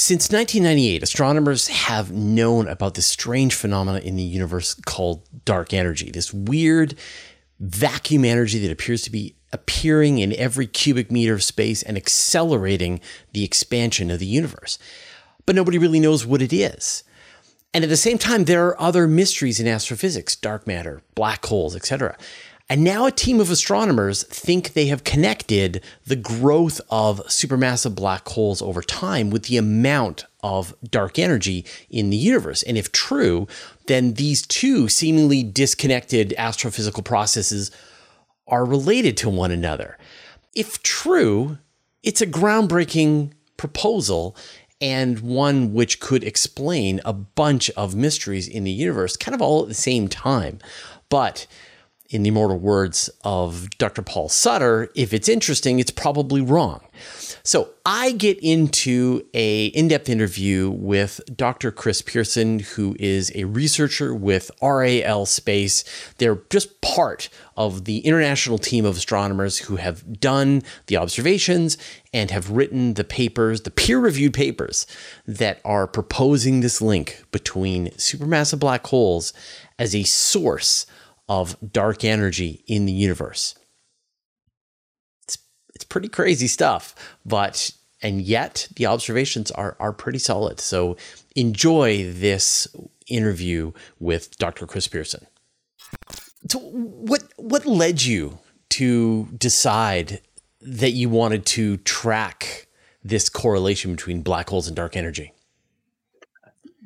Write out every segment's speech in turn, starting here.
Since 1998, astronomers have known about this strange phenomenon in the universe called dark energy, this weird vacuum energy that appears to be appearing in every cubic meter of space and accelerating the expansion of the universe. But nobody really knows what it is. And at the same time, there are other mysteries in astrophysics, dark matter, black holes, etc. And now a team of astronomers think they have connected the growth of supermassive black holes over time with the amount of dark energy in the universe. And if true, then these two seemingly disconnected astrophysical processes are related to one another. If true, it's a groundbreaking proposal and one which could explain a bunch of mysteries in the universe kind of all at the same time. But in the immortal words of Dr. Paul Sutter, if it's interesting, it's probably wrong. So I get into a in-depth interview with Dr. Chris Pearson, who is a researcher with RAL Space. They're just part of the international team of astronomers who have done the observations and have written the papers, the peer-reviewed papers that are proposing this link between supermassive black holes as a source of dark energy in the universe. It's, it's pretty crazy stuff, but and yet the observations are are pretty solid. So enjoy this interview with Dr. Chris Pearson. So what what led you to decide that you wanted to track this correlation between black holes and dark energy?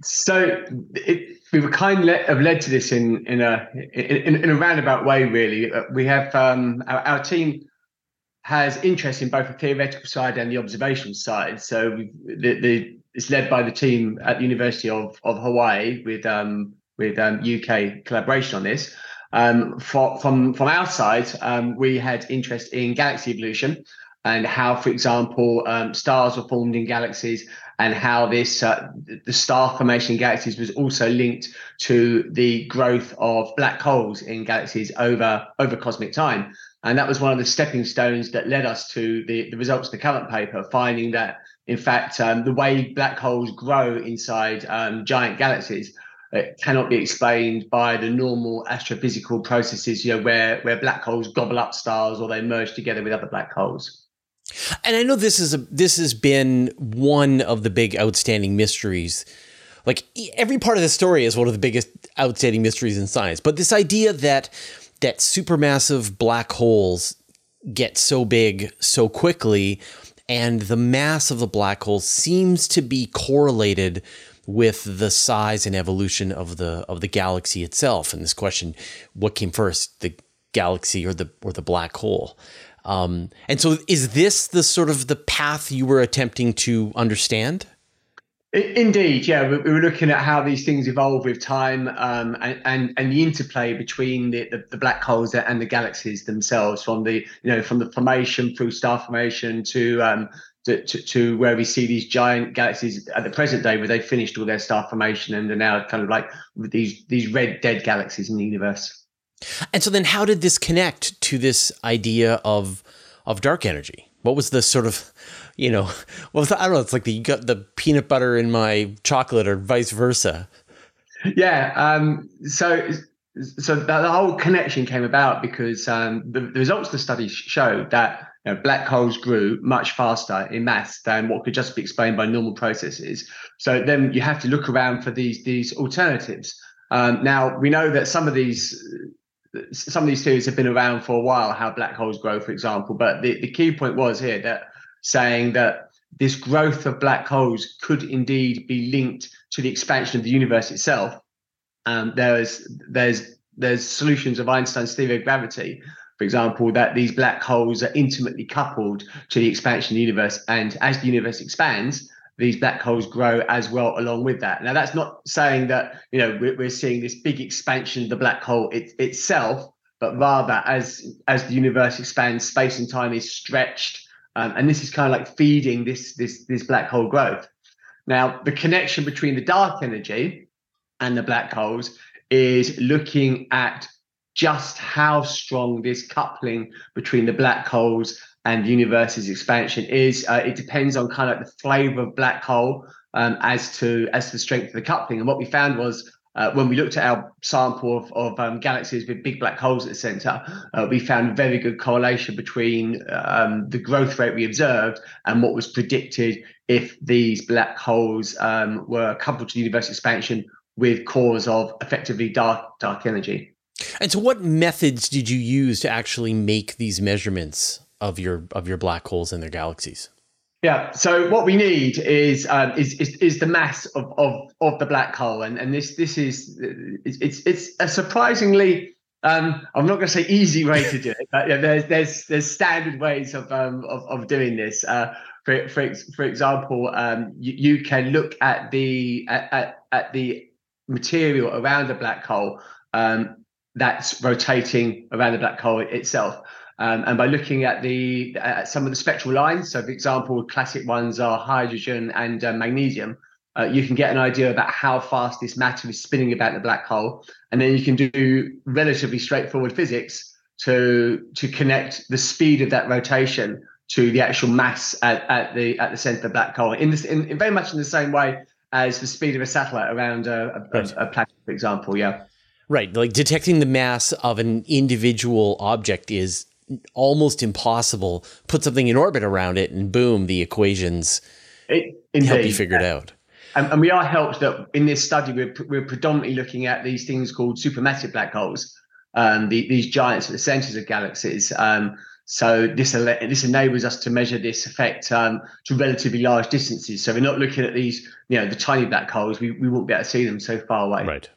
So it, we were kind of led to this in in a in, in a roundabout way. Really, uh, we have um, our, our, team has interest in both the theoretical side and the observational side. So the, the it's led by the team at the University of of Hawaii with um, with um, UK collaboration on this. Um, for, from from our side, um, we had interest in galaxy evolution and how, for example, um, stars were formed in galaxies and how this uh, the star formation in galaxies was also linked to the growth of black holes in galaxies over over cosmic time. And that was one of the stepping stones that led us to the, the results of the current paper finding that in fact um, the way black holes grow inside um, giant galaxies it cannot be explained by the normal astrophysical processes you know where where black holes gobble up stars or they merge together with other black holes and I know this is a this has been one of the big outstanding mysteries. Like every part of the story is one of the biggest outstanding mysteries in science. But this idea that that supermassive black holes get so big so quickly and the mass of the black hole seems to be correlated with the size and evolution of the of the galaxy itself and this question what came first the galaxy or the or the black hole um, and so, is this the sort of the path you were attempting to understand? Indeed, yeah, we were looking at how these things evolve with time, um, and, and and the interplay between the, the, the, black holes and the galaxies themselves, from the you know from the formation through star formation to um, to, to, to, where we see these giant galaxies at the present day, where they finished all their star formation and are now kind of like these these red dead galaxies in the universe. And so then how did this connect to this idea of of dark energy? What was the sort of, you know, well, I don't know, it's like the, you got the peanut butter in my chocolate or vice versa. Yeah. Um, so, so the, whole connection came about because um, the, the, results of the study showed that you know, black holes grew much faster in mass than what could just be explained by normal processes. So then you have to look around for these these alternatives. Um, now we know that some of these some of these theories have been around for a while, how black holes grow, for example. But the, the key point was here that saying that this growth of black holes could indeed be linked to the expansion of the universe itself. Um, there's there's there's solutions of Einstein's theory of gravity, for example, that these black holes are intimately coupled to the expansion of the universe, and as the universe expands, these black holes grow as well along with that. Now, that's not saying that you know we're, we're seeing this big expansion of the black hole it, itself, but rather as as the universe expands, space and time is stretched, um, and this is kind of like feeding this this this black hole growth. Now, the connection between the dark energy and the black holes is looking at just how strong this coupling between the black holes and universe's expansion is. Uh, it depends on kind of the flavor of black hole um, as to as to the strength of the coupling. And what we found was uh, when we looked at our sample of, of um, galaxies with big black holes at the center, uh, we found very good correlation between um, the growth rate we observed and what was predicted if these black holes um, were coupled to universe expansion with cores of effectively dark dark energy. And so, what methods did you use to actually make these measurements of your of your black holes and their galaxies? Yeah. So what we need is um, is, is is the mass of, of of the black hole, and and this this is it's it's a surprisingly um, I'm not going to say easy way to do it, but yeah, there's there's there's standard ways of um, of, of doing this. Uh, for for for example, um, you, you can look at the at, at, at the material around the black hole um, that's rotating around the black hole itself. Um, and by looking at the at some of the spectral lines, so for example, classic ones are hydrogen and uh, magnesium, uh, you can get an idea about how fast this matter is spinning about the black hole, and then you can do relatively straightforward physics to to connect the speed of that rotation to the actual mass at, at the at the center of the black hole in this in, in very much in the same way as the speed of a satellite around a, a, right. a, a planet, for example. Yeah. Right. Like detecting the mass of an individual object is almost impossible. Put something in orbit around it, and boom, the equations it, help you figure it out. And, and, we are helped that in this study, we're, we're predominantly looking at these things called supermassive black holes, um, the, these giants at the centers of galaxies. Um, so this this enables us to measure this effect um, to relatively large distances. So we're not looking at these, you know, the tiny black holes. We, we won't be able to see them so far away. Right.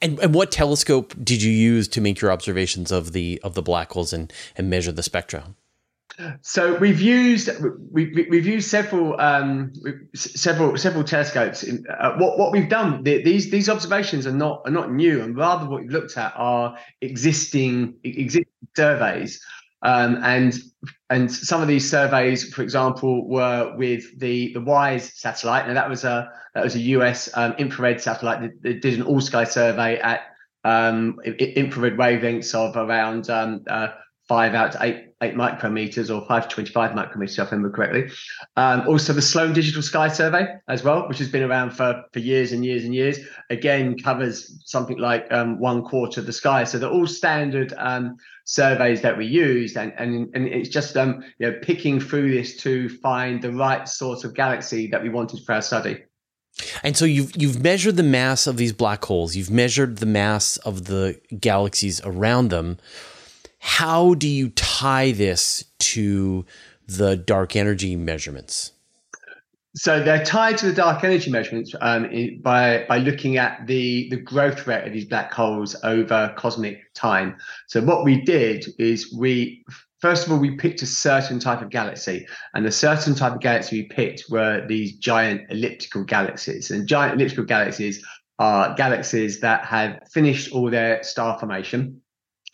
And, and what telescope did you use to make your observations of the of the black holes and, and measure the spectra? So we've used we, we've used several um, several several telescopes. Uh, what what we've done these these observations are not are not new, and rather what we've looked at are existing existing surveys. Um, and and some of these surveys, for example, were with the the WISE satellite. Now that was a that was a US um, infrared satellite that, that, did an all sky survey at um, infrared wavelengths of around um, uh, five out to eight eight micrometers or five to 25 micrometers, if I remember correctly. Um, also, the Sloan Digital Sky Survey as well, which has been around for, for years and years and years, again covers something like um, one quarter of the sky. So they're all standard um, surveys that we used, and and, and it's just um, you know picking through this to find the right sort of galaxy that we wanted for our study. And so you've you've measured the mass of these black holes. You've measured the mass of the galaxies around them. How do you tie this to the dark energy measurements? So they're tied to the dark energy measurements um, by by looking at the the growth rate of these black holes over cosmic time. So what we did is we first of all we picked a certain type of galaxy, and the certain type of galaxy we picked were these giant elliptical galaxies. And giant elliptical galaxies are galaxies that have finished all their star formation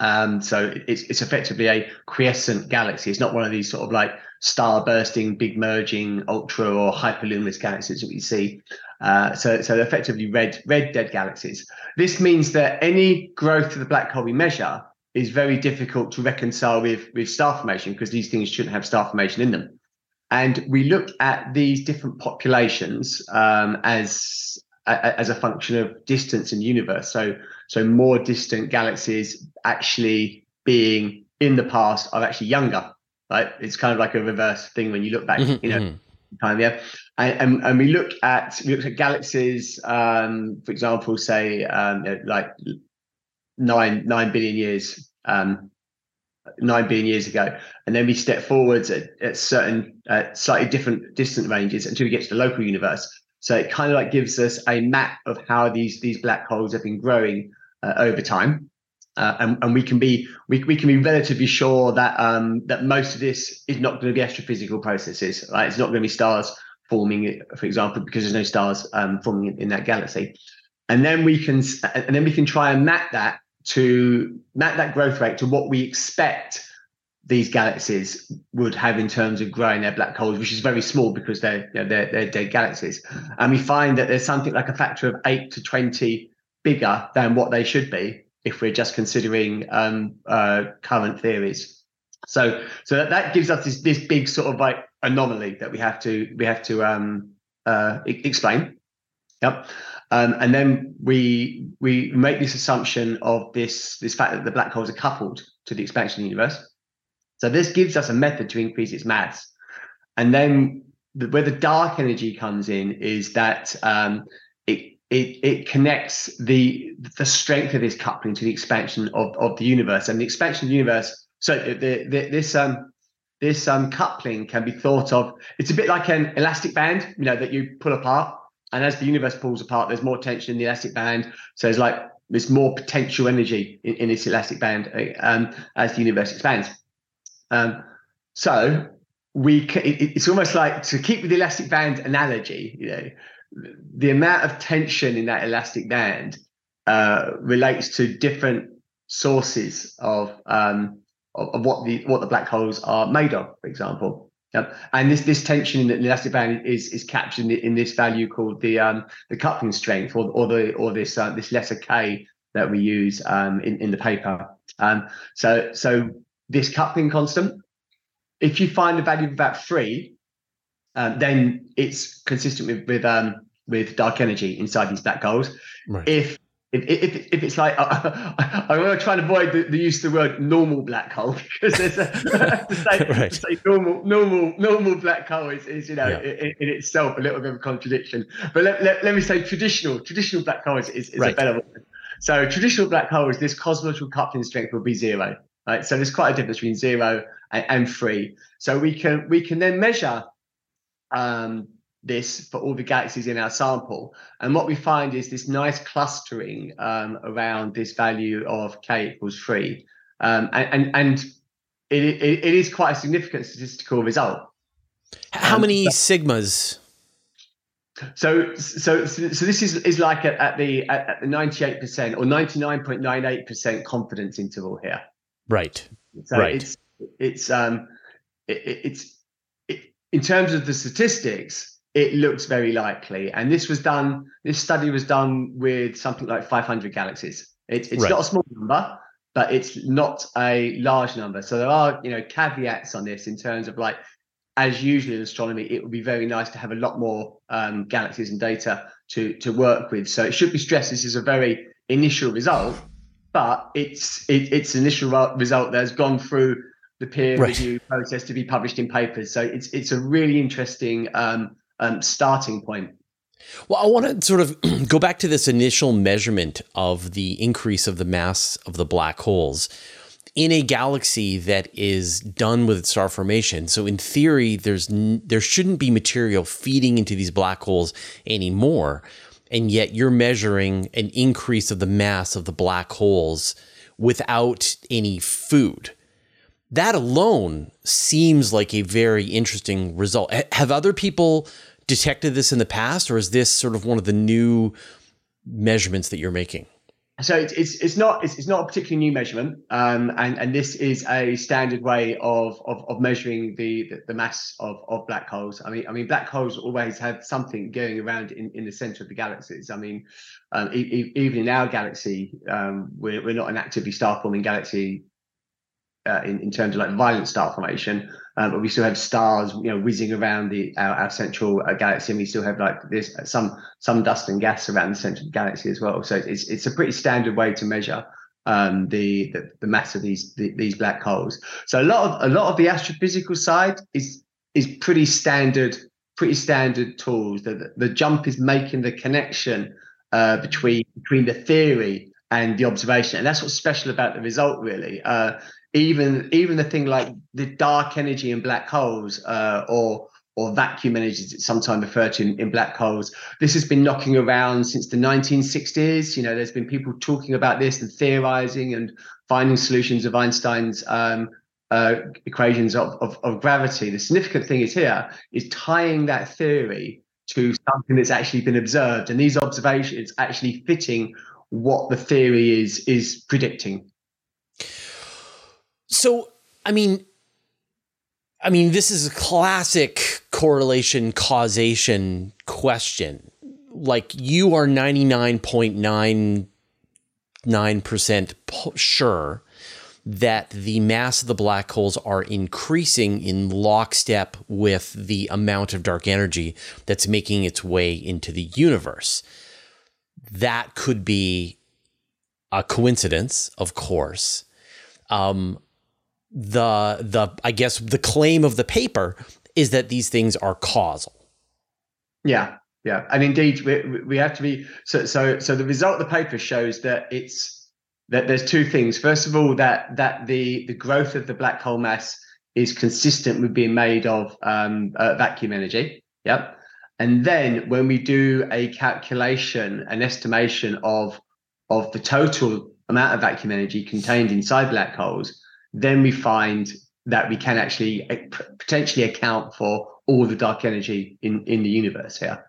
um, so it's it's effectively a quiescent galaxy. It's not one of these sort of like star bursting, big merging, ultra or hyperluminous galaxies that we see. Uh, so so effectively red red dead galaxies. This means that any growth of the black hole we measure is very difficult to reconcile with with star formation because these things shouldn't have star formation in them. And we look at these different populations um, as as a function of distance in universe. So so more distant galaxies actually being in the past are actually younger. Right? It's kind of like a reverse thing when you look back, mm-hmm, you know, mm-hmm. time, yeah. And, and, and, we look at we look at galaxies, um, for example, say um, like nine nine billion years um, nine billion years ago, and then we step forwards at, at certain uh, slightly different distant ranges until we get to the local universe. So it kind of like gives us a map of how these these black holes have been growing uh, over time. Uh, and, and we can be we, we can be relatively sure that um, that most of this is not going to be astrophysical processes. Right? It's not going to be stars forming, for example, because there's no stars um, forming in, in that galaxy. And then we can and then we can try and map that to map that growth rate to what we expect these galaxies would have in terms of growing their black holes, which is very small because they're you know, they're, they're dead galaxies. And we find that there's something like a factor of eight to twenty bigger than what they should be if we're just considering um, uh, current theories. So, so that, that gives us this, this big sort of like anomaly that we have to we have to um, uh, explain. Yep. Um, and then we we make this assumption of this this fact that the black holes are coupled to the expansion of the universe. So this gives us a method to increase its mass. And then the, where the dark energy comes in is that um, it, it connects the the strength of this coupling to the expansion of, of the universe and the expansion of the universe. So the, the, this um this um coupling can be thought of. It's a bit like an elastic band, you know, that you pull apart and as the universe pulls apart, there's more tension in the elastic band. So there's like there's more potential energy in, in this elastic band um, as the universe expands. Um, so we it, it's almost like to keep with the elastic band analogy, you know, the amount of tension in that elastic band uh, relates to different sources of, um, of, of what the what the black holes are made of, for example. Yep. And this this tension in the elastic band is is captured in, in this value called the um, the coupling strength, or or the or this uh, this letter k that we use um, in in the paper. Um, so so this coupling constant, if you find a value of about three, um, then it's consistent with with um, with dark energy inside these black holes. Right. If if, if, if it's like uh, I want to try and avoid the, the, use of the word normal black hole because there's a, to, say, right. to say normal normal normal black hole is, is you know yeah. in, in, itself a little bit of a contradiction but let, let, let me say traditional traditional black holes is, is, is right. a better word so traditional black holes this cosmological coupling strength will be zero right so there's quite a difference between zero and, and three so we can we can then measure um, this for all the galaxies in our sample. And what we find is this nice clustering um, around this value of k equals three. Um, and and, and it, it, it is quite a significant statistical result. How um, many sigmas? So, so, so this is is like at, at the at the ninety eight percent or ninety nine point nine eight percent confidence interval here. Right. So right. It's it's um it, it's it, in terms of the statistics it looks very likely. And this was done, this study was done with something like 500 galaxies. It, it's right. not a small number, but it's not a large number. So there are, you know, caveats on this in terms of like, as usual in astronomy, it would be very nice to have a lot more um, galaxies and data to to work with. So it should be stressed. This is a very initial result, but it's it, it's initial result that's gone through the peer right. review process to be published in papers. So it's it's a really interesting um, um, starting point. Well, I want to sort of go back to this initial measurement of the increase of the mass of the black holes in a galaxy that is done with star formation. So in theory, there's there shouldn't be material feeding into these black holes anymore, and yet you're measuring an increase of the mass of the black holes without any food. That alone seems like a very interesting result. Have other people detected this in the past, or is this sort of one of the new measurements that you're making? So it's it's, it's not it's, it's not a particularly new measurement, um, and and this is a standard way of of, of measuring the, the, the mass of, of black holes. I mean I mean black holes always have something going around in, in the center of the galaxies. I mean, um, e- even in our galaxy, um, we're we're not an actively star forming galaxy uh, in, in terms of like violent star formation, um, but we still have stars, you know, whizzing around the our, our central uh, galaxy, and we still have like this some some dust and gas around the central galaxy as well. So it's it's a pretty standard way to measure um, the, the, the mass of these the, these black holes. So a lot of a lot of the astrophysical side is is pretty standard pretty standard tools. The the jump is making the connection uh, between between the theory and the observation, and that's what's special about the result, really. Uh, even even the thing like the dark energy in black holes uh, or or vacuum energy it's sometimes referred to in, in, black holes. This has been knocking around since the 1960s you know there's been people talking about this and theorizing and finding solutions of einstein's um, uh, equations of, of, of gravity. The significant thing is here is tying that theory to something that's actually been observed. And these observations actually fitting what the theory is is predicting so, I mean, I mean, this is a classic correlation causation question. Like you are 99.99% sure that the mass of the black holes are increasing in lockstep with the amount of dark energy that's making its way into the universe. That could be a coincidence, of course. Um, the the I guess the claim of the paper is that these things are causal. Yeah, yeah, and indeed we we have to be so so so. The result of the paper shows that it's that there's two things. First of all, that that the the growth of the black hole mass is consistent with being made of um, uh, vacuum energy. Yep. And then when we do a calculation, an estimation of of the total amount of vacuum energy contained inside black holes, then we find that we can actually uh, potentially account for all the dark energy in in the universe here.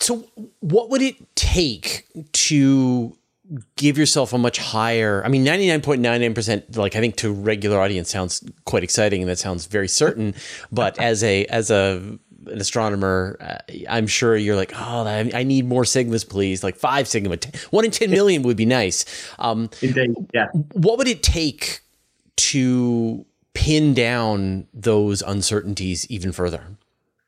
So, what would it take to give yourself a much higher? I mean, ninety nine point nine nine percent. Like, I think to regular audience sounds quite exciting, and that sounds very certain. but as a as a an astronomer, uh, I'm sure you're like, oh, I, I, need more sigmas, please. Like five sigma, one in ten million would be nice. Um, Indeed, yeah. What would it take to pin down those uncertainties even further?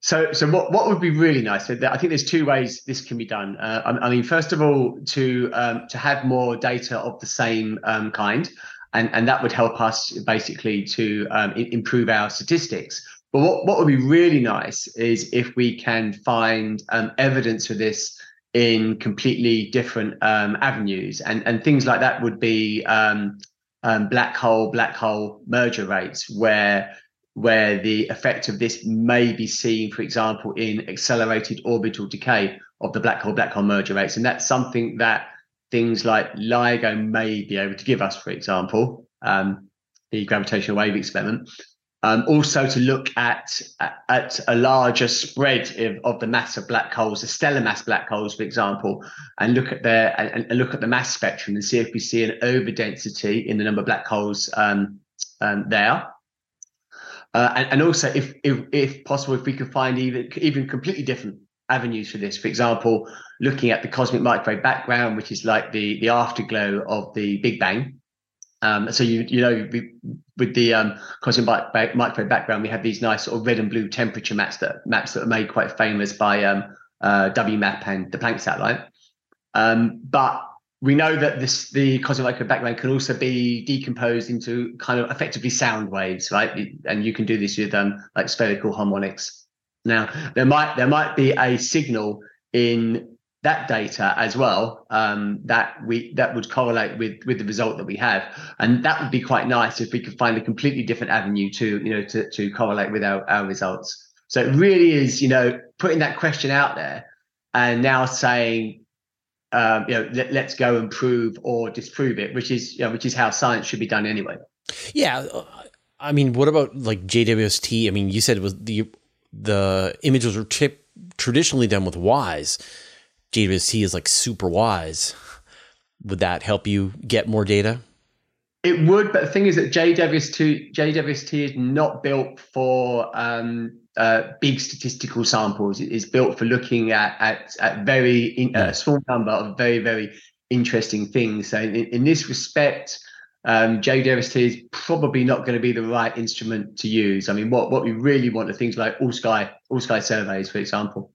So, so what, what would be really nice? I think there's two ways this can be done. Uh, I, I, mean, first of all, to um, to have more data of the same um, kind, and and that would help us basically to um, improve our statistics. But what, what would be really nice is if we can find um, evidence for this in completely different um, avenues, and and things like that would be um, black hole black hole merger rates where where the effect of this may be seen for example in accelerated orbital decay of the black hole black hole merger rates. And that's something that things like LIGO may be able to give us for example um, the gravitational wave experiment um, also to look at at a larger spread of, of, the mass of black holes, the stellar mass black holes, for example, and look at their and, and look at the mass spectrum and see if we see an overdensity in the number of black holes um, um, there. Uh, and, and, also, if, if if possible, if we could find even even completely different avenues for this. For example, looking at the cosmic microwave background, which is like the the afterglow of the Big Bang, um, so you you know we, with the um, cosmic microwave background, we have these nice sort of red and blue temperature maps that maps that are made quite famous by um, uh, WMAP and the Planck satellite. Um, but we know that this the cosmic microwave background can also be decomposed into kind of effectively sound waves, right? And you can do this with um, like spherical harmonics. Now there might there might be a signal in that data as well um, that we that would correlate with with the result that we have. And that would be quite nice if we could find a completely different avenue to you know to, to correlate with our, our results. So it really is you know putting that question out there and now saying um, you know let, us go and prove or disprove it which is you know, which is how science should be done anyway. Yeah i mean what about like jwst i mean you said it was the the images were traditionally done with WISE JWST is like super wise. Would that help you get more data? It would, but the thing is that JWST JWST is not built for um, uh, big statistical samples. It is built for looking at at, at very in, uh, small number of very very interesting things. So in, in this respect, um, JWST is probably not going to be the right instrument to use. I mean, what what we really want are things like all sky all sky surveys, for example.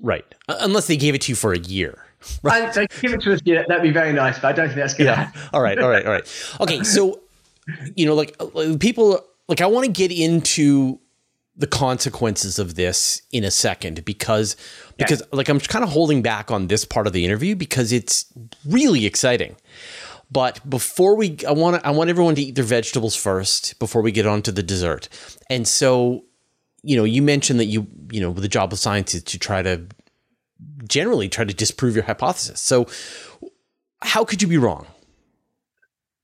Right. Unless they gave it to you for a year. Right. They give it to us. Yeah, that'd be very nice, but I don't think that's going to yeah. happen. All right. All right. All right. Okay. So, you know, like uh, people, like I want to get into the consequences of this in a second because because yeah. like I'm kind of holding back on this part of the interview because it's really exciting. But before we I want I want everyone to eat their vegetables first before we get on to the dessert. And so you know, you mentioned that you, you know, the job of science is to try to generally try to disprove your hypothesis. So, how could you be wrong?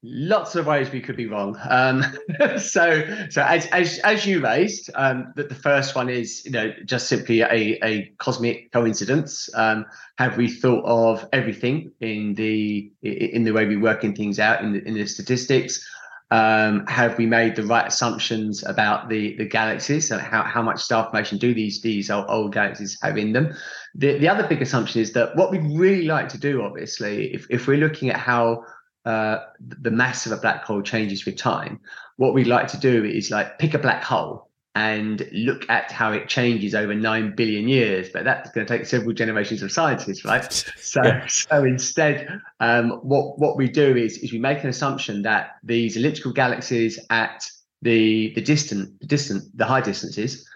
Lots of ways we could be wrong. Um, so, so as as as you raised, um, that the first one is, you know, just simply a, a cosmic coincidence. Um, have we thought of everything in the in the way we're working things out in the, in the statistics? Um, have we made the right assumptions about the the galaxies? and how, how much star formation do these these old, old galaxies have in them? The the other big assumption is that what we'd really like to do, obviously, if, if we're looking at how uh, the mass of a black hole changes with time, what we'd like to do is like pick a black hole and look at how it changes over 9 billion years. But that's going to take several generations of scientists right? So yeah. so instead um, what what we do is is we make an assumption that these elliptical galaxies at the the distant the distant the high distances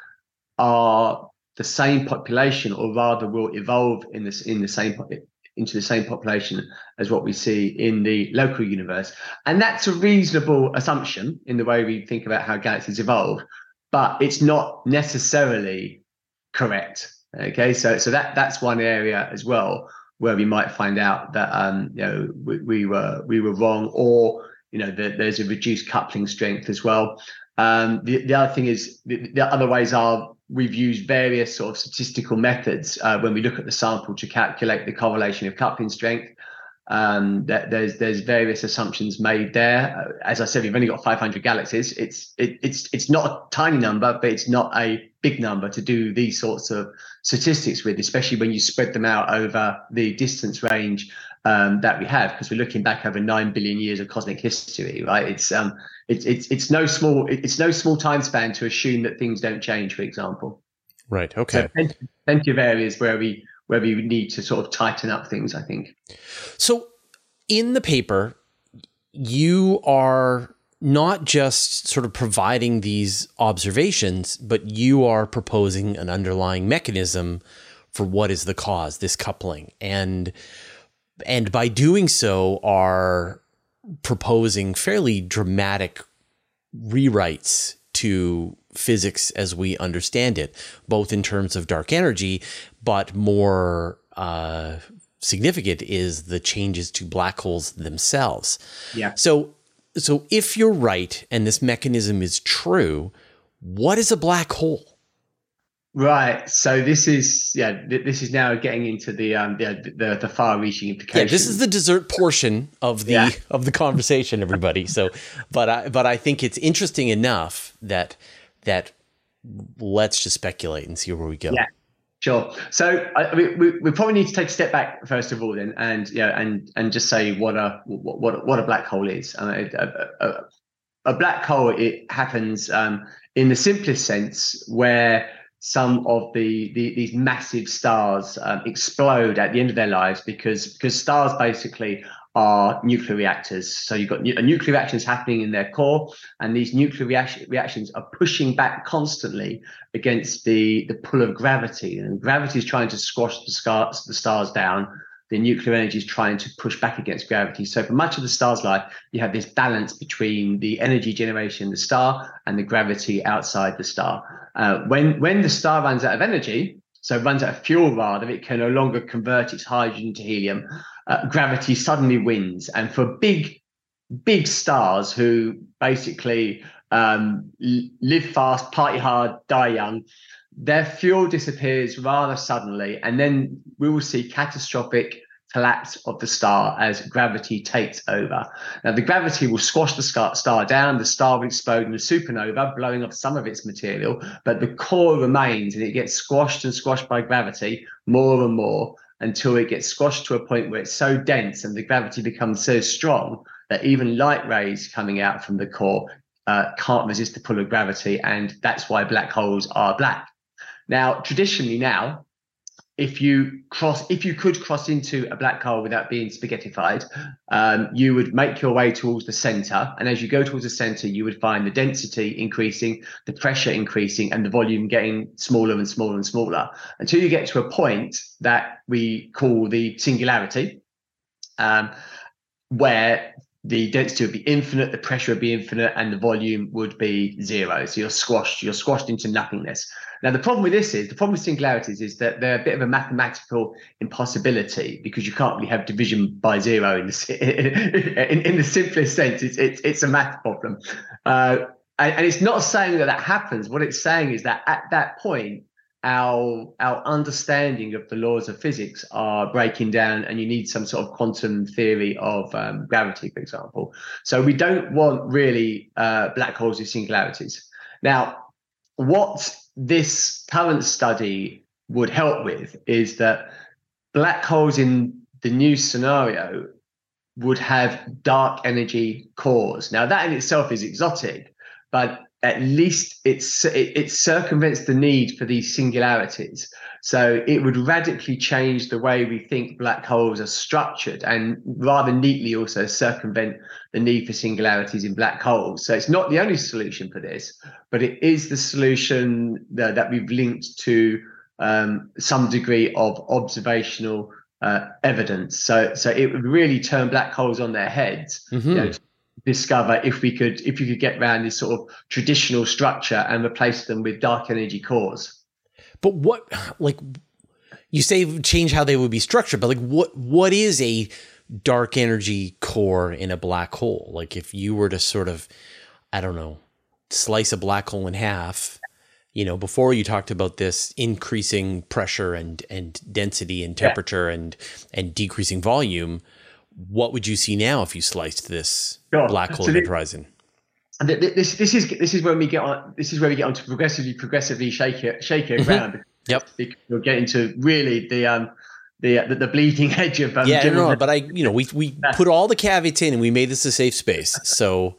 are the same population or rather will evolve in this in the same into the same population as what we see in the local universe. And that's a reasonable assumption in the way we think about how galaxies evolve but it's not necessarily correct. Okay, so so that that's one area as well where we might find out that um, you know we, we were we were wrong, or you know the, there's a reduced coupling strength as well. Um, the, the other thing is the, the, other ways are we've used various sort of statistical methods uh, when we look at the sample to calculate the correlation of coupling strength. Um, that there's there's various assumptions made there. Uh, as I said, we've only got 500 galaxies. It's it, it's it's not a tiny number, but it's not a big number to do these sorts of statistics with, especially when you spread them out over the distance range um, that we have, because we're looking back over nine billion years of cosmic history, right? It's um it's it's it's no small it's no small time span to assume that things don't change, for example. Right. Okay. So plenty, plenty of areas where we where you need to sort of tighten up things, I think. So in the paper, you are not just sort of providing these observations, but you are proposing an underlying mechanism for what is the cause, this coupling. And and by doing so are proposing fairly dramatic rewrites to physics as we understand it, both in terms of dark energy, but more uh, significant is the changes to black holes themselves. Yeah. So, so if you're right and this mechanism is true, what is a black hole? Right. So this is yeah. This is now getting into the um the the, the far-reaching implications. Yeah, this is the dessert portion of the yeah. of the conversation, everybody. so, but I but I think it's interesting enough that that let's just speculate and see where we go. Yeah. Sure. So I we, we probably need to take a step back first of all, then, and yeah, and and just say what a what what a black hole is. Uh, a, a, a, black hole it happens um, in the simplest sense where some of the, the these massive stars um, explode at the end of their lives because because stars basically are nuclear reactors. So you've got nu- nuclear reactions happening in their core, and these nuclear reaction- reactions are pushing back constantly against the, the pull of gravity. And gravity is trying to squash the, scars, the stars down. The nuclear energy is trying to push back against gravity. So for much of the star's life, you have this balance between the energy generation in the star and the gravity outside the star. Uh, when when the star runs out of energy, so runs out of fuel rather, it can no longer convert its hydrogen to helium uh, gravity suddenly wins. And for big, big stars who basically um, live fast, party hard, die young, their fuel disappears rather suddenly. And then we will see catastrophic collapse of the star as gravity takes over. Now, the gravity will squash the star down, the star will explode in a supernova, blowing off some of its material, but the core remains and it gets squashed and squashed by gravity more and more until it gets squashed to a point where it's so dense and the gravity becomes so strong that even light rays coming out from the core uh, can't resist the pull of gravity. And that's why black holes are black. Now, traditionally, now, if you cross if you could cross into a black hole without being spaghettified um, you would make your way towards the center. And as you go towards the center you would find the density increasing the pressure increasing and the volume getting smaller and smaller and smaller until you get to a point that we call the singularity um, where the density would be infinite, the pressure would be infinite, and the volume would be zero. So you're squashed, you're squashed into nothingness. Now, the problem with this is the problem with singularities is that they're a bit of a mathematical impossibility because you can't really have division by zero in the, in, in the simplest sense. It's, it's, it's a math problem. Uh, and, and it's not saying that that happens. What it's saying is that at that point, our our understanding of the laws of physics are breaking down and you need some sort of quantum theory of um, gravity for example so we don't want really uh, black holes with singularities now what this current study would help with is that black holes in the new scenario would have dark energy cores. Now, that in itself is exotic, but at least it's, it, it circumvents the need for these singularities. So it would radically change the way we think black holes are structured and rather neatly also circumvent the need for singularities in black holes. So it's not the only solution for this, but it is the solution that, that we've linked to um, some degree of observational uh, evidence. So, so it would really turn black holes on their heads. Mm-hmm. You know, discover if we could if you could get around this sort of traditional structure and replace them with dark energy cores. But what like you say change how they would be structured, but like what what is a dark energy core in a black hole? Like if you were to sort of I don't know, slice a black hole in half, you know, before you talked about this increasing pressure and and density and temperature yeah. and and decreasing volume, what would you see now if you sliced this sure. black hole so the, horizon? This this is this is when we get on this is where we get on to progressively progressively shake it shake it mm-hmm. around. Yep, because you're getting to really the um the the, the bleeding edge of um, yeah no, but I you know we we put all the caveats in and we made this a safe space so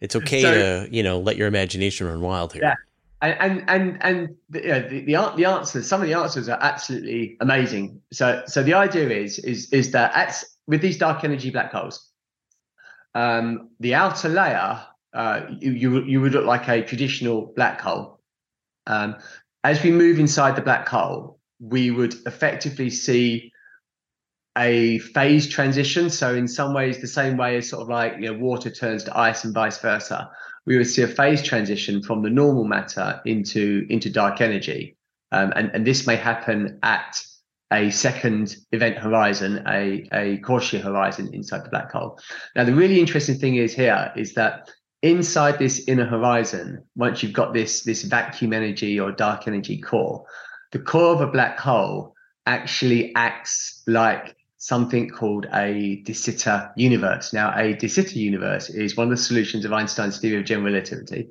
it's okay so, to you know let your imagination run wild here. Yeah. And and and, and the, you know, the, the the answers, some of the answers are absolutely amazing. So so the idea is is is that at with these dark energy black holes, um, the outer layer, uh, you, you, you would look like a traditional black hole. Um, as we move inside the black hole, we would effectively see a phase transition. So in some ways, the same way as sort of like you know water turns to ice and vice versa, we would see a phase transition from the normal matter into into dark energy, um, and and this may happen at a second event horizon, a, a Cauchy horizon inside the black hole. Now, the really interesting thing is here is that inside this inner horizon, once you've got this, this vacuum energy or dark energy core, the core of a black hole actually acts like something called a de Sitter universe. Now, a de Sitter universe is one of the solutions of Einstein's theory of general relativity.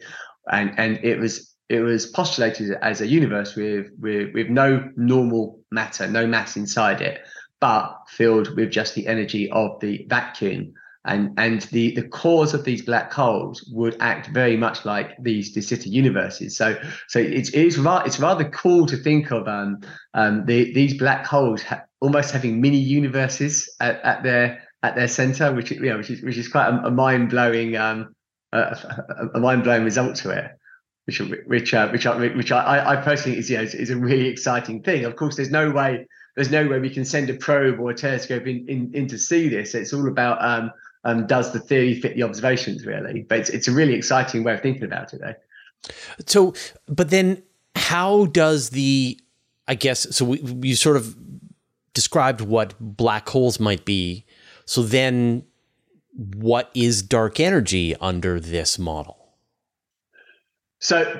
And, and it was it was postulated as a universe with, with, with no normal matter, no mass inside it, but filled with just the energy of the vacuum. And, and the, the cores of these black holes would act very much like these de universes. So so it's it's, it's rather cool to think of um, um, the, these black holes ha- almost having mini universes at, at their at their center, which you know which is which is quite a, a mind blowing um, a, a mind blowing result to it which which uh, which I, which I, I personally is, yeah, is, is a really exciting thing. Of course, there's no way there's no way we can send a probe or a telescope in, in, in to see this. It's all about um, um, does the theory fit the observations really? But it's it's a really exciting way of thinking about it, though. So, but then how does the I guess so? We, you sort of described what black holes might be. So then, what is dark energy under this model? So,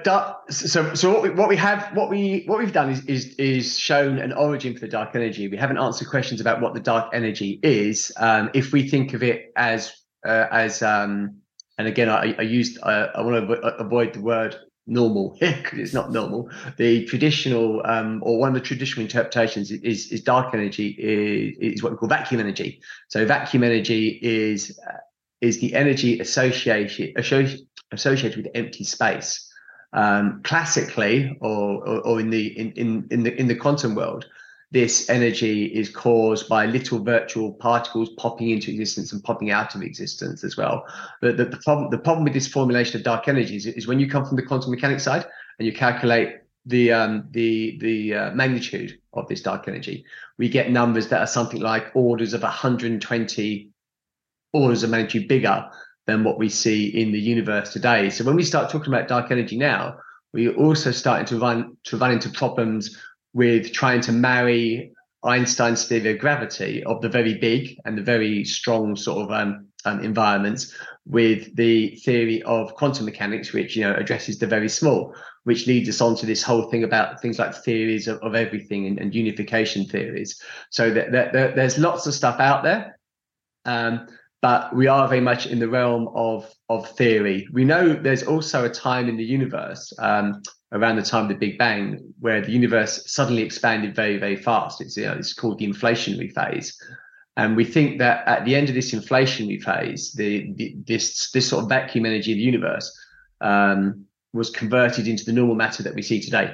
so, so what we, what we have, what we, what we've done is, is, is shown an origin for the dark energy. We haven't answered questions about what the dark energy is. Um, if we think of it as, uh, as, um, and again, I, I used, uh, I want to avoid the word normal because it's not normal. The traditional, um, or one of the traditional interpretations is, is dark energy is, is what we call vacuum energy. So vacuum energy is, uh, is the energy associated, associated with empty space um, classically or, or, or in the in, in in the in the quantum world this energy is caused by little virtual particles popping into existence and popping out of existence as well. But the, the, problem, the problem with this formulation of dark energy is, is, when you come from the quantum mechanics side and you calculate the um, the the uh, magnitude of this dark energy, we get numbers that are something like orders of 120 orders of magnitude bigger than what we see in the universe today. So when we start talking about dark energy now, we're also starting to run to run into problems with trying to marry Einstein's theory of gravity of the very big and the very strong sort of um, um, environments with the theory of quantum mechanics, which you know addresses the very small, which leads us on to this whole thing about things like theories of, of everything and, and, unification theories. So that, there's lots of stuff out there. Um, but we are very much in the realm of of theory. We know there's also a time in the universe um, around the time of the Big Bang where the universe suddenly expanded very very fast. It's you know it's called the inflationary phase, And we think that at the end of this inflationary phase, the, the this this sort of vacuum energy of the universe um, was converted into the normal matter that we see today.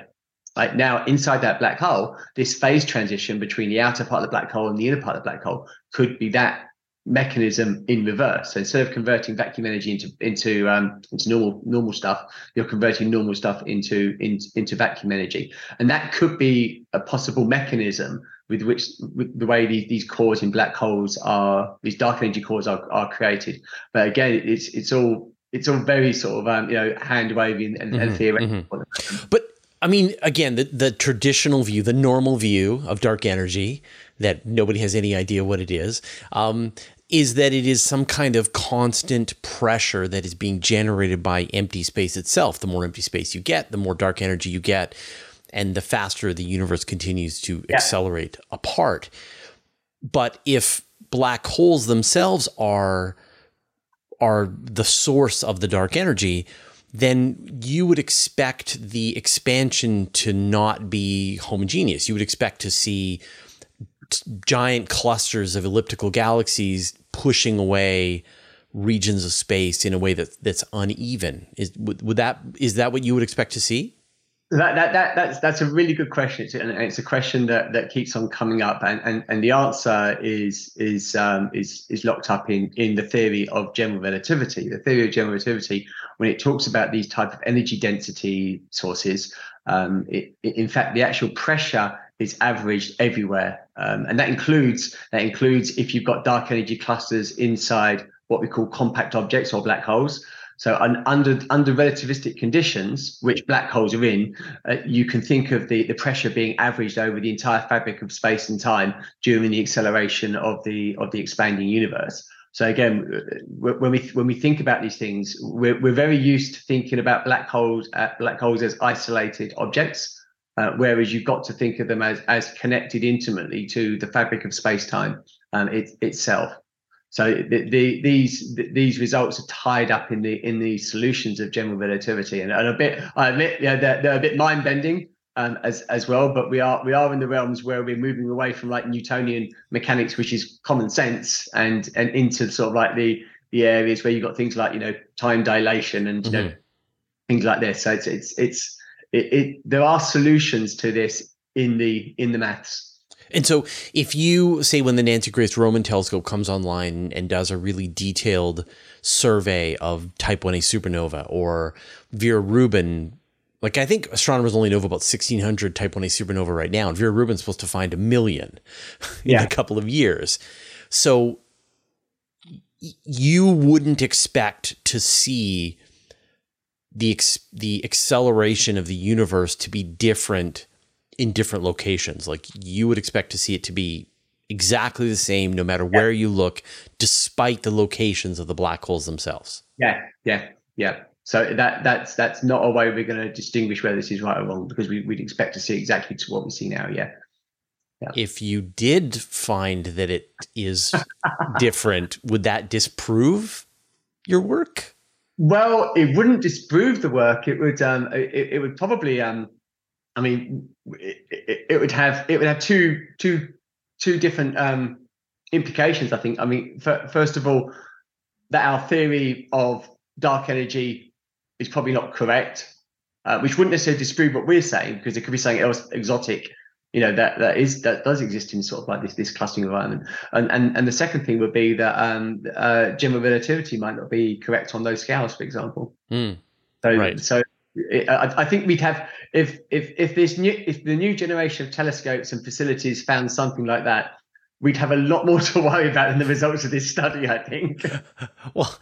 Like now, inside that black hole, this phase transition between the outer part of the black hole and the inner part of the black hole could be that mechanism in reverse. So instead of converting vacuum energy into into um, into normal normal stuff, you're converting normal stuff into, into into vacuum energy, and that could be a possible mechanism with which with the way these, these cores in black holes are these dark energy cores are, are created. But again, it's it's all it's all very sort of um, you know hand waving and, mm-hmm, and theoretical. Mm-hmm. But I mean, again, the, the traditional view, the normal view of dark energy that nobody has any idea what it is, um, is that it is some kind of constant pressure that is being generated by empty space itself. The more empty space you get, the more dark energy you get, and the faster the universe continues to yeah. accelerate apart. But if black holes themselves are are the source of the dark energy, then you would expect the expansion to not be homogeneous. You would expect to see giant clusters of elliptical galaxies pushing away regions of space in a way that that's uneven. Is would, would that is that what you would expect to see? That, that, that, that's that's a really good question, and it's a question that, that keeps on coming up, and, and, and the answer is is um, is is locked up in in the theory of general relativity. The theory of general relativity, when it talks about these type of energy density sources, um, it, it, in fact, the actual pressure is averaged everywhere, um, and that includes that includes if you've got dark energy clusters inside what we call compact objects or black holes. So under under relativistic conditions, which black holes are in, uh, you can think of the, the pressure being averaged over the entire fabric of space and time during the acceleration of the of the expanding universe. So again, when we when we think about these things, we're, we're very used to thinking about black holes uh, black holes as isolated objects, uh, whereas you've got to think of them as as connected intimately to the fabric of space time um, it, itself. So the, the, these the, these results are tied up in the in the solutions of general relativity, and, and a bit I admit yeah they're, they're a bit mind bending um, as as well. But we are we are in the realms where we're moving away from like Newtonian mechanics, which is common sense, and and into sort of like the the areas where you've got things like you know time dilation and you mm-hmm. know things like this. So it's it's it's it, it there are solutions to this in the in the maths. And so, if you say when the Nancy Grace Roman telescope comes online and does a really detailed survey of Type 1a supernova or Vera Rubin, like I think astronomers only know about 1600 Type 1a supernova right now, and Vera Rubin's supposed to find a million in yeah. a couple of years. So, you wouldn't expect to see the the acceleration of the universe to be different in different locations. Like you would expect to see it to be exactly the same no matter where you look, despite the locations of the black holes themselves. Yeah, yeah, yeah. So that that's that's not a way we're going to distinguish whether this is right or wrong because we, would expect to see exactly to what we see now. Yeah. yeah. If you did find that it is different, would that disprove your work? Well, it wouldn't disprove the work. It would. Um, it, it would probably um, I mean, it, it, it, would have it would have two two two different um, implications. I think. I mean, first of all, that our theory of dark energy is probably not correct, uh, which wouldn't necessarily disprove what we're saying because it could be something else exotic, you know, that that is that does exist in sort of like this this clustering environment. And and and the second thing would be that um, uh, general relativity might not be correct on those scales, for example. Mm. So right. so I, I, think we'd have if if if this new if the new generation of telescopes and facilities found something like that, we'd have a lot more to worry about than the results of this study. I think. well,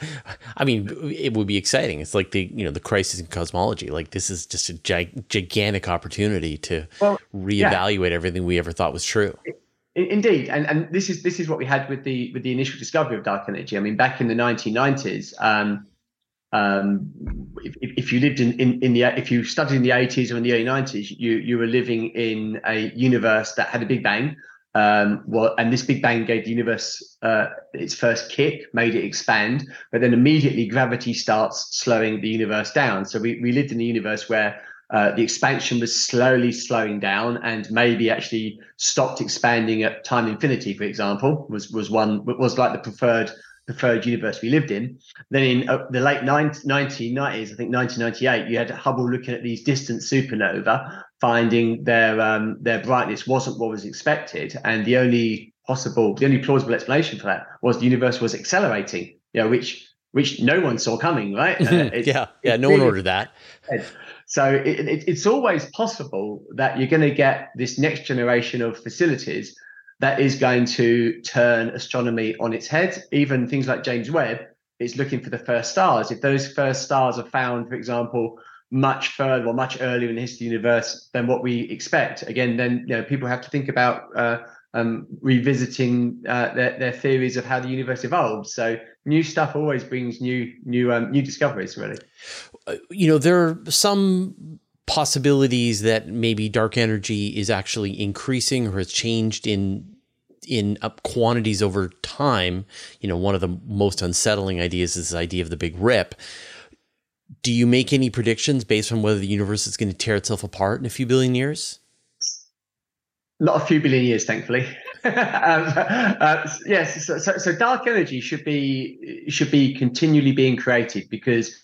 I mean, it would be exciting. It's like the you know the crisis in cosmology. Like this is just a gigantic opportunity to well, reevaluate yeah. everything we ever thought was true. Indeed, and and this is this is what we had with the with the initial discovery of dark energy. I mean, back in the 1990s. Um, um, if, if, you lived in, in, in the if you studied in the 80s or in the early 90s, you you were living in a universe that had a big bang. Um, well, and this big bang gave the universe uh, its first kick, made it expand, but then immediately gravity starts slowing the universe down. So we, we lived in a universe where uh, the expansion was slowly slowing down and maybe actually stopped expanding at time infinity, for example, was was one was like the preferred preferred universe we lived in. Then in uh, the late 1990s, I think 1998, you had Hubble looking at these distant supernova, finding their um, their brightness wasn't what was expected, and the only possible, the only plausible explanation for that was the universe was accelerating. You know, which which no one saw coming, right? Uh, yeah, yeah, no really, one ordered that. So it, it, it's always possible that you're going to get this next generation of facilities that is going to turn astronomy on its head. Even things like James Webb is looking for the first stars. If those first stars are found, for example, much further or much earlier in the history of the universe than what we expect, again, then you know people have to think about uh, um, revisiting uh, their, their theories of how the universe evolved. So new stuff always brings new new um, new discoveries. Really, uh, you know, there are some possibilities that maybe dark energy is actually increasing or has changed in in up quantities over time. You know, one of the most unsettling ideas is this idea of the big rip. Do you make any predictions based on whether the universe is going to tear itself apart in a few billion years? Not a few billion years, thankfully. um, uh, yes, so, so, so, dark energy should be should be continually being created because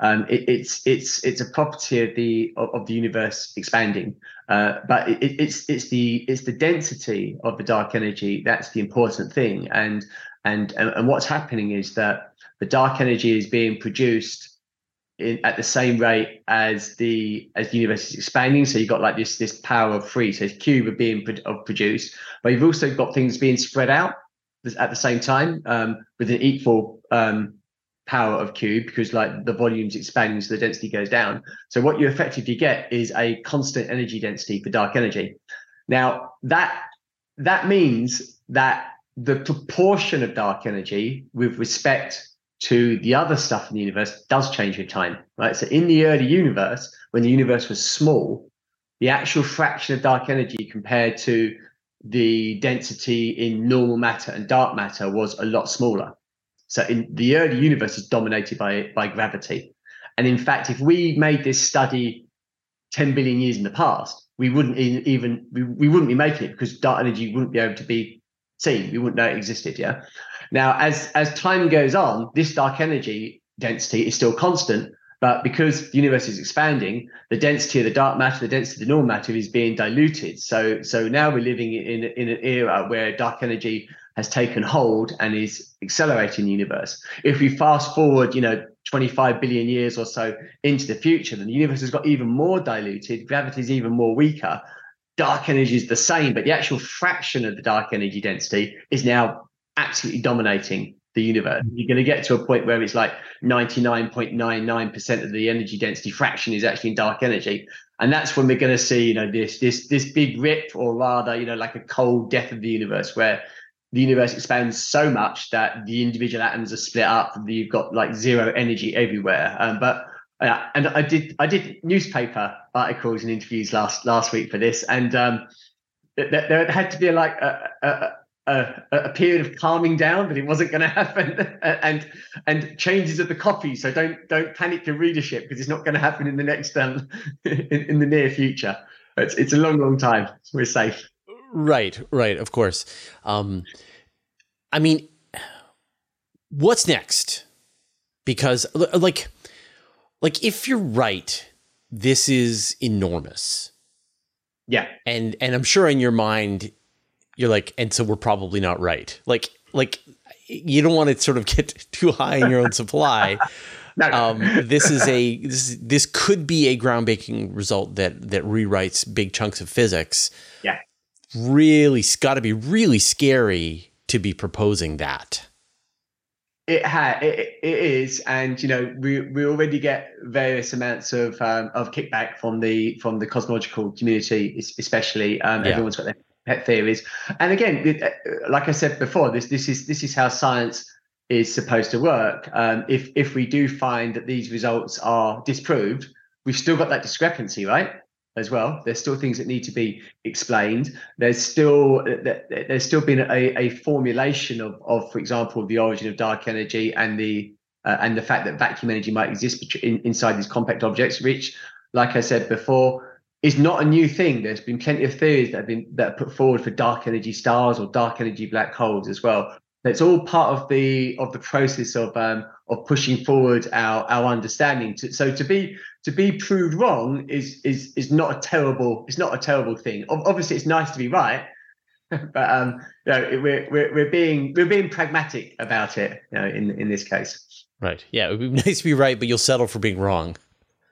um, it, it's it's it's a property of the of, the universe expanding. Uh, but it, it's it's the it's the density of the dark energy that's the important thing. And and and what's happening is that the dark energy is being produced in, at the same rate as the as the universe is expanding. So you've got like this this power of three. So cube being of produced, but you've also got things being spread out at the same time um, with an equal um, power of cube because like the volume's expanding, so the density goes down. So what you effectively get is a constant energy density for dark energy. Now that that means that the proportion of dark energy with respect to the other stuff in the universe does change with time, right? So in the early universe, when the universe was small, the actual fraction of dark energy compared to the density in normal matter and dark matter was a lot smaller. So in the early universe is dominated by by gravity. And in fact, if we made this study 10 billion years in the past, we wouldn't even we, we wouldn't be making it because dark energy wouldn't be able to be seen. We wouldn't know it existed. Yeah. Now, as as time goes on, this dark energy density is still constant, but because the universe is expanding, the density of the dark matter, the density of the normal matter is being diluted. So so now we're living in in an era where dark energy has taken hold and is accelerating the universe. If we fast forward, you know, 25 billion years or so into the future, then the universe has got even more diluted, gravity is even more weaker. Dark energy is the same, but the actual fraction of the dark energy density is now absolutely dominating the universe. You're going to get to a point where it's like 99.99% of the energy density fraction is actually in dark energy. And that's when we're going to see, you know, this this this big rip, or rather, you know, like a cold death of the universe, where the universe expands so much that the individual atoms are split up. You've got like zero energy everywhere. Um, but uh, and I did I did newspaper articles and interviews last last week for this, and um, there, there had to be like a, a a, a, period of calming down that it wasn't going to happen and and changes of the copy. So don't don't panic your readership because it's not going to happen in the next um in, in, the near future. It's it's a long long time. We're safe. Right right of course. Um i mean what's next? Because like like if you're right this is enormous. Yeah. And and i'm sure in your mind you're like, and so we're probably not right. Like, like you don't want to sort of get too high in your own supply. no, no. Um, this is a this this could be a groundbreaking result that that rewrites big chunks of physics. Yeah, really, got to be really scary to be proposing that. It ha it, it is, and you know we we already get various amounts of um, of kickback from the from the cosmological community, especially. Um, yeah. Everyone's got their pet theories. And again, uh, like I said before, this this is this is how science is supposed to work. Um, if if we do find that these results are disproved, we've still got that discrepancy, right? As well, there's still things that need to be explained. There's still there's still been a, a formulation of, of, for example, the origin of dark energy and the uh, and the fact that vacuum energy might exist in, inside these compact objects, which like I said before, is not a new thing. There's been plenty of theories that have been that are put forward for dark energy stars or dark energy black holes as well. It's all part of the of the process of um, of pushing forward our our understanding. So to be to be proved wrong is is is not a terrible it's not a terrible thing. Obviously, it's nice to be right, but um, you know, we're, we're we're being we're being pragmatic about it. You know, in in this case. Right. Yeah, it would be nice to be right, but you'll settle for being wrong.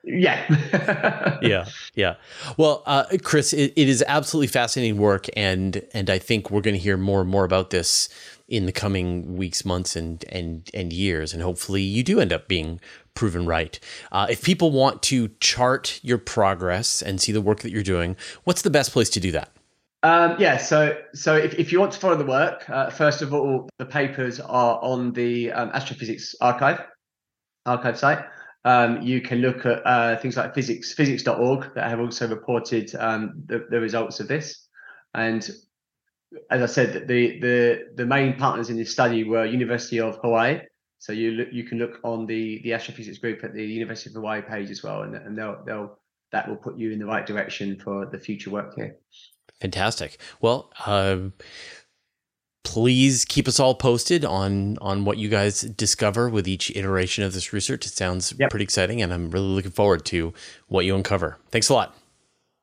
Yeah. yeah. Yeah. Well, uh, Chris, it, it is absolutely fascinating work, and and I think we're going to hear more and more about this in the coming weeks, months, and and and years, and hopefully you do end up being proven right. Uh, if people want to chart your progress and see the work that you're doing, what's the best place to do that? Um, yeah, so so if, if you want to follow the work, uh, first of all, the papers are on the um, Astrophysics Archive archive site. Um, you can look at uh, things like physics phys.org that have also reported um, the, the results of this. And as I said, the the the main partners in this study were University of Hawaii. So you look, you can look on the the astrophysics group at the University of Hawaii page as well, and, and they'll they'll that will put you in the right direction for the future work here. Fantastic. Well, uh, please keep us all posted on on what you guys discover with each iteration of this research. It sounds yep. pretty exciting, and I'm really looking forward to what you uncover. Thanks a lot.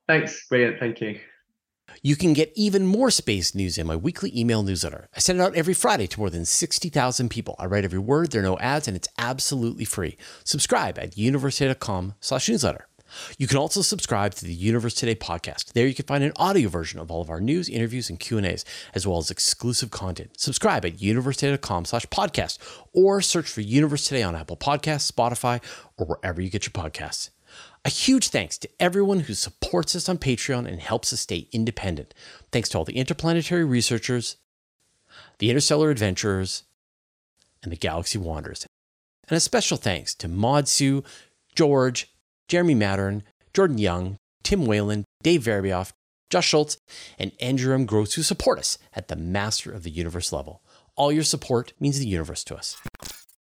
Thanks, brilliant. Thank you. You can get even more space news in my weekly email newsletter. I send it out every Friday to more than 60,000 people. I write every word, there are no ads, and it's absolutely free. Subscribe at universetoday.com slash newsletter. You can also subscribe to the Universe Today podcast. There you can find an audio version of all of our news, interviews, and Q&As, as well as exclusive content. Subscribe at universetoday.com slash podcast or search for Universe Today on Apple Podcasts, Spotify, or wherever you get your podcasts. A huge thanks to everyone who supports us on Patreon and helps us stay independent. Thanks to all the interplanetary researchers, the interstellar adventurers, and the galaxy wanderers. And a special thanks to Maud Sue, George, Jeremy Mattern, Jordan Young, Tim Whalen, Dave Verabioff, Josh Schultz, and Andrew M. Gross who support us at the Master of the Universe level. All your support means the universe to us.